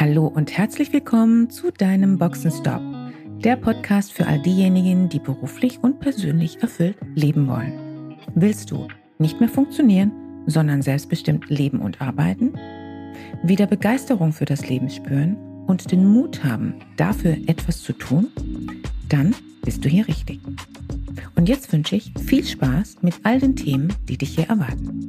Hallo und herzlich willkommen zu deinem Boxenstopp, der Podcast für all diejenigen, die beruflich und persönlich erfüllt leben wollen. Willst du nicht mehr funktionieren, sondern selbstbestimmt leben und arbeiten? Wieder Begeisterung für das Leben spüren und den Mut haben, dafür etwas zu tun? Dann bist du hier richtig. Und jetzt wünsche ich viel Spaß mit all den Themen, die dich hier erwarten.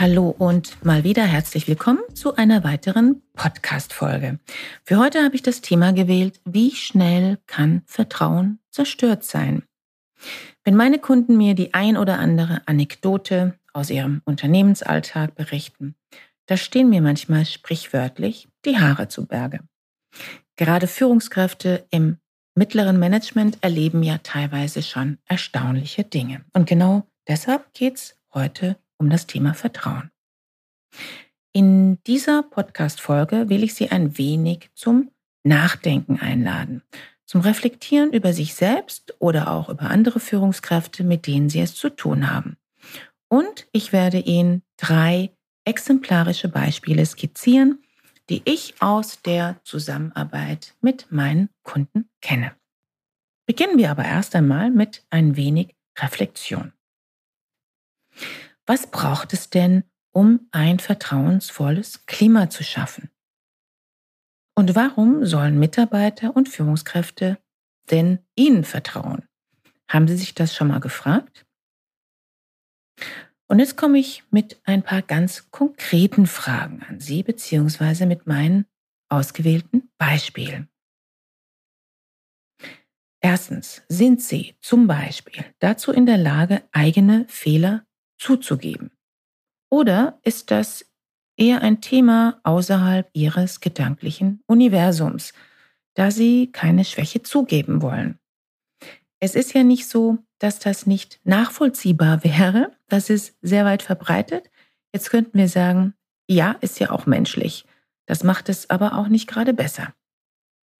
Hallo und mal wieder herzlich willkommen zu einer weiteren Podcast-Folge. Für heute habe ich das Thema gewählt, wie schnell kann Vertrauen zerstört sein? Wenn meine Kunden mir die ein oder andere Anekdote aus ihrem Unternehmensalltag berichten, da stehen mir manchmal sprichwörtlich die Haare zu Berge. Gerade Führungskräfte im mittleren Management erleben ja teilweise schon erstaunliche Dinge. Und genau deshalb geht's heute um das Thema Vertrauen. In dieser Podcast-Folge will ich Sie ein wenig zum Nachdenken einladen, zum Reflektieren über sich selbst oder auch über andere Führungskräfte, mit denen Sie es zu tun haben. Und ich werde Ihnen drei exemplarische Beispiele skizzieren, die ich aus der Zusammenarbeit mit meinen Kunden kenne. Beginnen wir aber erst einmal mit ein wenig Reflexion. Was braucht es denn, um ein vertrauensvolles Klima zu schaffen? Und warum sollen Mitarbeiter und Führungskräfte denn Ihnen vertrauen? Haben Sie sich das schon mal gefragt? Und jetzt komme ich mit ein paar ganz konkreten Fragen an Sie, beziehungsweise mit meinen ausgewählten Beispielen. Erstens, sind Sie zum Beispiel dazu in der Lage, eigene Fehler zuzugeben? Oder ist das eher ein Thema außerhalb ihres gedanklichen Universums, da sie keine Schwäche zugeben wollen? Es ist ja nicht so, dass das nicht nachvollziehbar wäre. Das ist sehr weit verbreitet. Jetzt könnten wir sagen, ja, ist ja auch menschlich. Das macht es aber auch nicht gerade besser.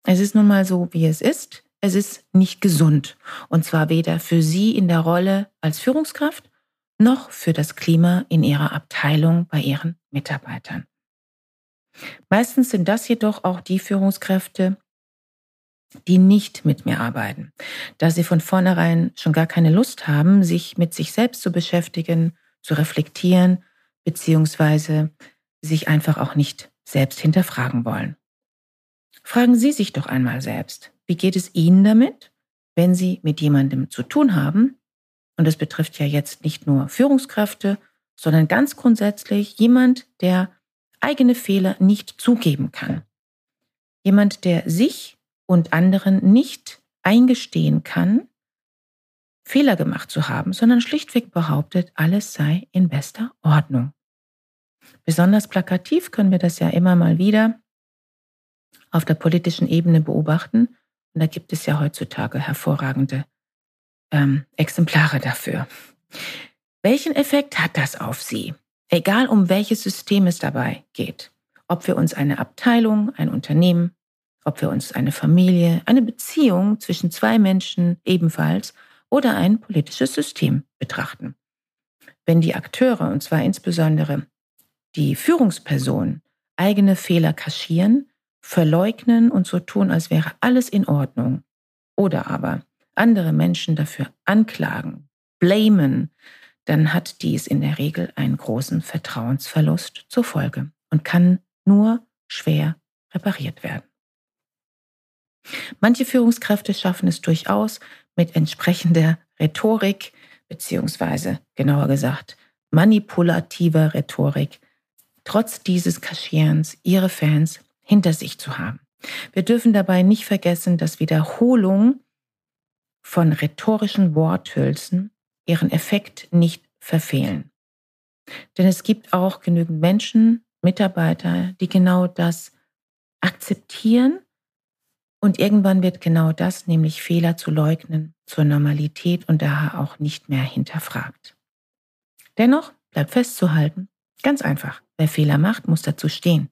Es ist nun mal so, wie es ist. Es ist nicht gesund. Und zwar weder für Sie in der Rolle als Führungskraft noch für das Klima in ihrer Abteilung bei ihren Mitarbeitern. Meistens sind das jedoch auch die Führungskräfte, die nicht mit mir arbeiten, da sie von vornherein schon gar keine Lust haben, sich mit sich selbst zu beschäftigen, zu reflektieren, beziehungsweise sich einfach auch nicht selbst hinterfragen wollen. Fragen Sie sich doch einmal selbst, wie geht es Ihnen damit, wenn Sie mit jemandem zu tun haben, und das betrifft ja jetzt nicht nur Führungskräfte, sondern ganz grundsätzlich jemand, der eigene Fehler nicht zugeben kann. Jemand, der sich und anderen nicht eingestehen kann, Fehler gemacht zu haben, sondern schlichtweg behauptet, alles sei in bester Ordnung. Besonders plakativ können wir das ja immer mal wieder auf der politischen Ebene beobachten. Und da gibt es ja heutzutage hervorragende ähm, Exemplare dafür. Welchen Effekt hat das auf Sie? Egal um welches System es dabei geht. Ob wir uns eine Abteilung, ein Unternehmen, ob wir uns eine Familie, eine Beziehung zwischen zwei Menschen ebenfalls oder ein politisches System betrachten. Wenn die Akteure, und zwar insbesondere die Führungspersonen, eigene Fehler kaschieren, verleugnen und so tun, als wäre alles in Ordnung, oder aber andere Menschen dafür anklagen, blamen, dann hat dies in der Regel einen großen Vertrauensverlust zur Folge und kann nur schwer repariert werden. Manche Führungskräfte schaffen es durchaus mit entsprechender Rhetorik, beziehungsweise genauer gesagt manipulativer Rhetorik, trotz dieses Kaschierens ihre Fans hinter sich zu haben. Wir dürfen dabei nicht vergessen, dass Wiederholung von rhetorischen Worthülsen ihren Effekt nicht verfehlen. Denn es gibt auch genügend Menschen, Mitarbeiter, die genau das akzeptieren und irgendwann wird genau das, nämlich Fehler zu leugnen, zur Normalität und daher auch nicht mehr hinterfragt. Dennoch bleibt festzuhalten, ganz einfach, wer Fehler macht, muss dazu stehen.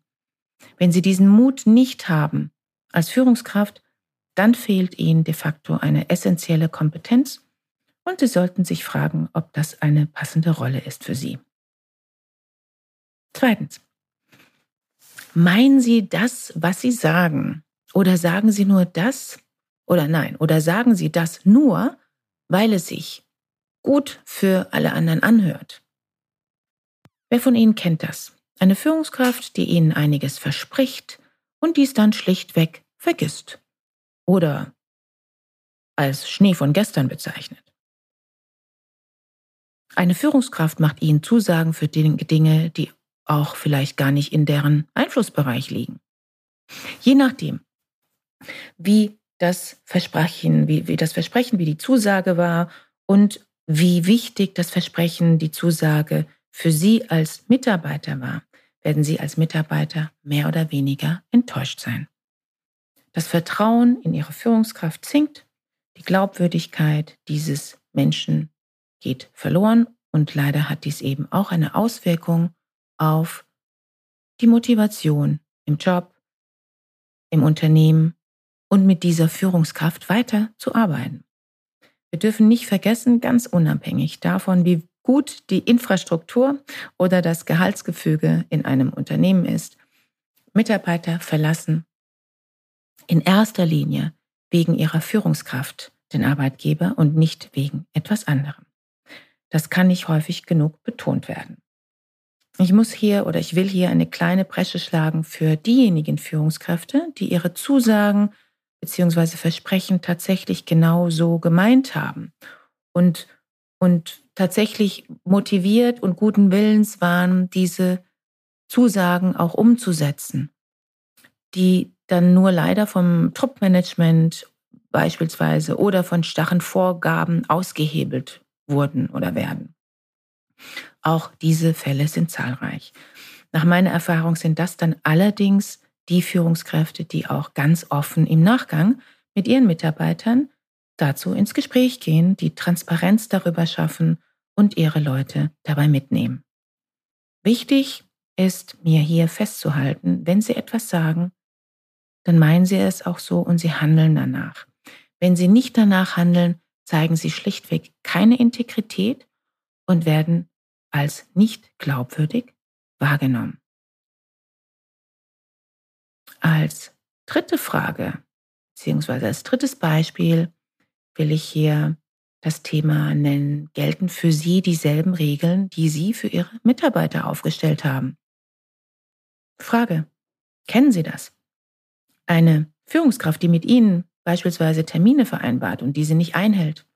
Wenn Sie diesen Mut nicht haben, als Führungskraft dann fehlt ihnen de facto eine essentielle Kompetenz und sie sollten sich fragen, ob das eine passende Rolle ist für sie. Zweitens. Meinen Sie das, was Sie sagen? Oder sagen Sie nur das? Oder nein, oder sagen Sie das nur, weil es sich gut für alle anderen anhört? Wer von Ihnen kennt das? Eine Führungskraft, die Ihnen einiges verspricht und dies dann schlichtweg vergisst. Oder als Schnee von gestern bezeichnet. Eine Führungskraft macht Ihnen Zusagen für Dinge, die auch vielleicht gar nicht in deren Einflussbereich liegen. Je nachdem, wie das Versprechen, wie, wie das Versprechen, wie die Zusage war und wie wichtig das Versprechen, die Zusage für Sie als Mitarbeiter war, werden Sie als Mitarbeiter mehr oder weniger enttäuscht sein. Das Vertrauen in Ihre Führungskraft sinkt, die Glaubwürdigkeit dieses Menschen geht verloren und leider hat dies eben auch eine Auswirkung auf die Motivation im Job, im Unternehmen und mit dieser Führungskraft weiter zu arbeiten. Wir dürfen nicht vergessen, ganz unabhängig davon, wie gut die Infrastruktur oder das Gehaltsgefüge in einem Unternehmen ist, Mitarbeiter verlassen in erster Linie wegen ihrer Führungskraft den Arbeitgeber und nicht wegen etwas anderem. Das kann nicht häufig genug betont werden. Ich muss hier oder ich will hier eine kleine Bresche schlagen für diejenigen Führungskräfte, die ihre Zusagen bzw. Versprechen tatsächlich genau so gemeint haben und, und tatsächlich motiviert und guten Willens waren, diese Zusagen auch umzusetzen, die dann nur leider vom Top-Management beispielsweise oder von starren Vorgaben ausgehebelt wurden oder werden. Auch diese Fälle sind zahlreich. Nach meiner Erfahrung sind das dann allerdings die Führungskräfte, die auch ganz offen im Nachgang mit ihren Mitarbeitern dazu ins Gespräch gehen, die Transparenz darüber schaffen und ihre Leute dabei mitnehmen. Wichtig ist mir hier festzuhalten, wenn Sie etwas sagen, dann meinen Sie es auch so und Sie handeln danach. Wenn Sie nicht danach handeln, zeigen Sie schlichtweg keine Integrität und werden als nicht glaubwürdig wahrgenommen. Als dritte Frage, beziehungsweise als drittes Beispiel, will ich hier das Thema nennen, gelten für Sie dieselben Regeln, die Sie für Ihre Mitarbeiter aufgestellt haben? Frage, kennen Sie das? Eine Führungskraft, die mit Ihnen beispielsweise Termine vereinbart und diese nicht einhält.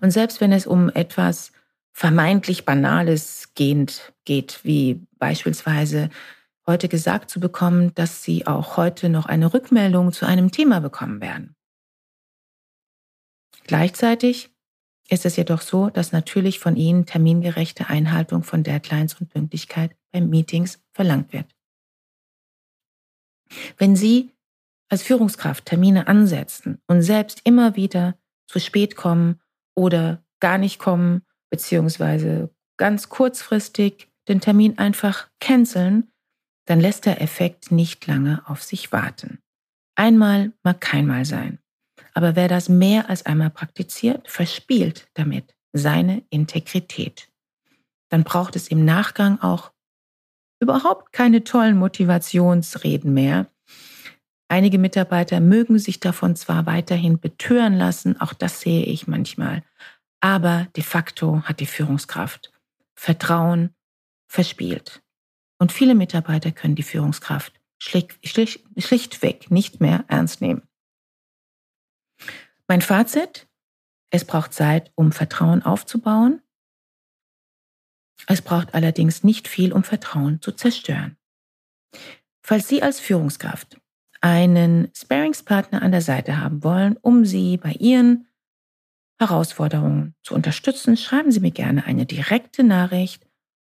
Und selbst wenn es um etwas vermeintlich Banales geht, geht, wie beispielsweise heute gesagt zu bekommen, dass Sie auch heute noch eine Rückmeldung zu einem Thema bekommen werden. Gleichzeitig ist es jedoch so, dass natürlich von Ihnen termingerechte Einhaltung von Deadlines und Pünktlichkeit bei Meetings verlangt wird. Wenn Sie als Führungskraft Termine ansetzen und selbst immer wieder zu spät kommen oder gar nicht kommen, beziehungsweise ganz kurzfristig den Termin einfach canceln, dann lässt der Effekt nicht lange auf sich warten. Einmal mag keinmal sein. Aber wer das mehr als einmal praktiziert, verspielt damit seine Integrität. Dann braucht es im Nachgang auch überhaupt keine tollen Motivationsreden mehr, Einige Mitarbeiter mögen sich davon zwar weiterhin betören lassen, auch das sehe ich manchmal, aber de facto hat die Führungskraft Vertrauen verspielt. Und viele Mitarbeiter können die Führungskraft schlicht, schlicht, schlichtweg nicht mehr ernst nehmen. Mein Fazit, es braucht Zeit, um Vertrauen aufzubauen. Es braucht allerdings nicht viel, um Vertrauen zu zerstören. Falls Sie als Führungskraft einen Sparingspartner an der Seite haben wollen, um Sie bei Ihren Herausforderungen zu unterstützen, schreiben Sie mir gerne eine direkte Nachricht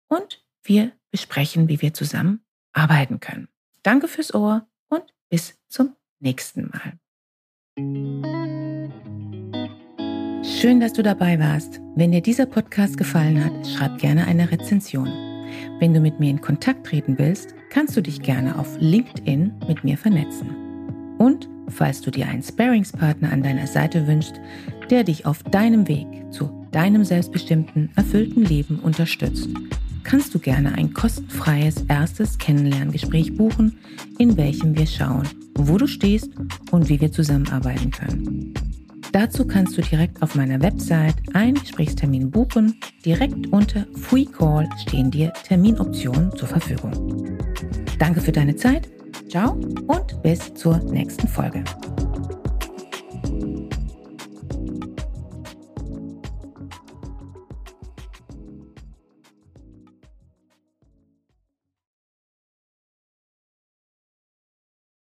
und wir besprechen, wie wir zusammen arbeiten können. Danke fürs Ohr und bis zum nächsten Mal. Schön, dass du dabei warst. Wenn dir dieser Podcast gefallen hat, schreib gerne eine Rezension. Wenn du mit mir in Kontakt treten willst, kannst du dich gerne auf LinkedIn mit mir vernetzen. Und falls du dir einen Sparingspartner an deiner Seite wünschst, der dich auf deinem Weg zu deinem selbstbestimmten, erfüllten Leben unterstützt, kannst du gerne ein kostenfreies erstes Kennenlerngespräch buchen, in welchem wir schauen, wo du stehst und wie wir zusammenarbeiten können. Dazu kannst du direkt auf meiner Website einen Gesprächstermin buchen. Direkt unter Free Call stehen dir Terminoptionen zur Verfügung. Danke für deine Zeit. Ciao und bis zur nächsten Folge.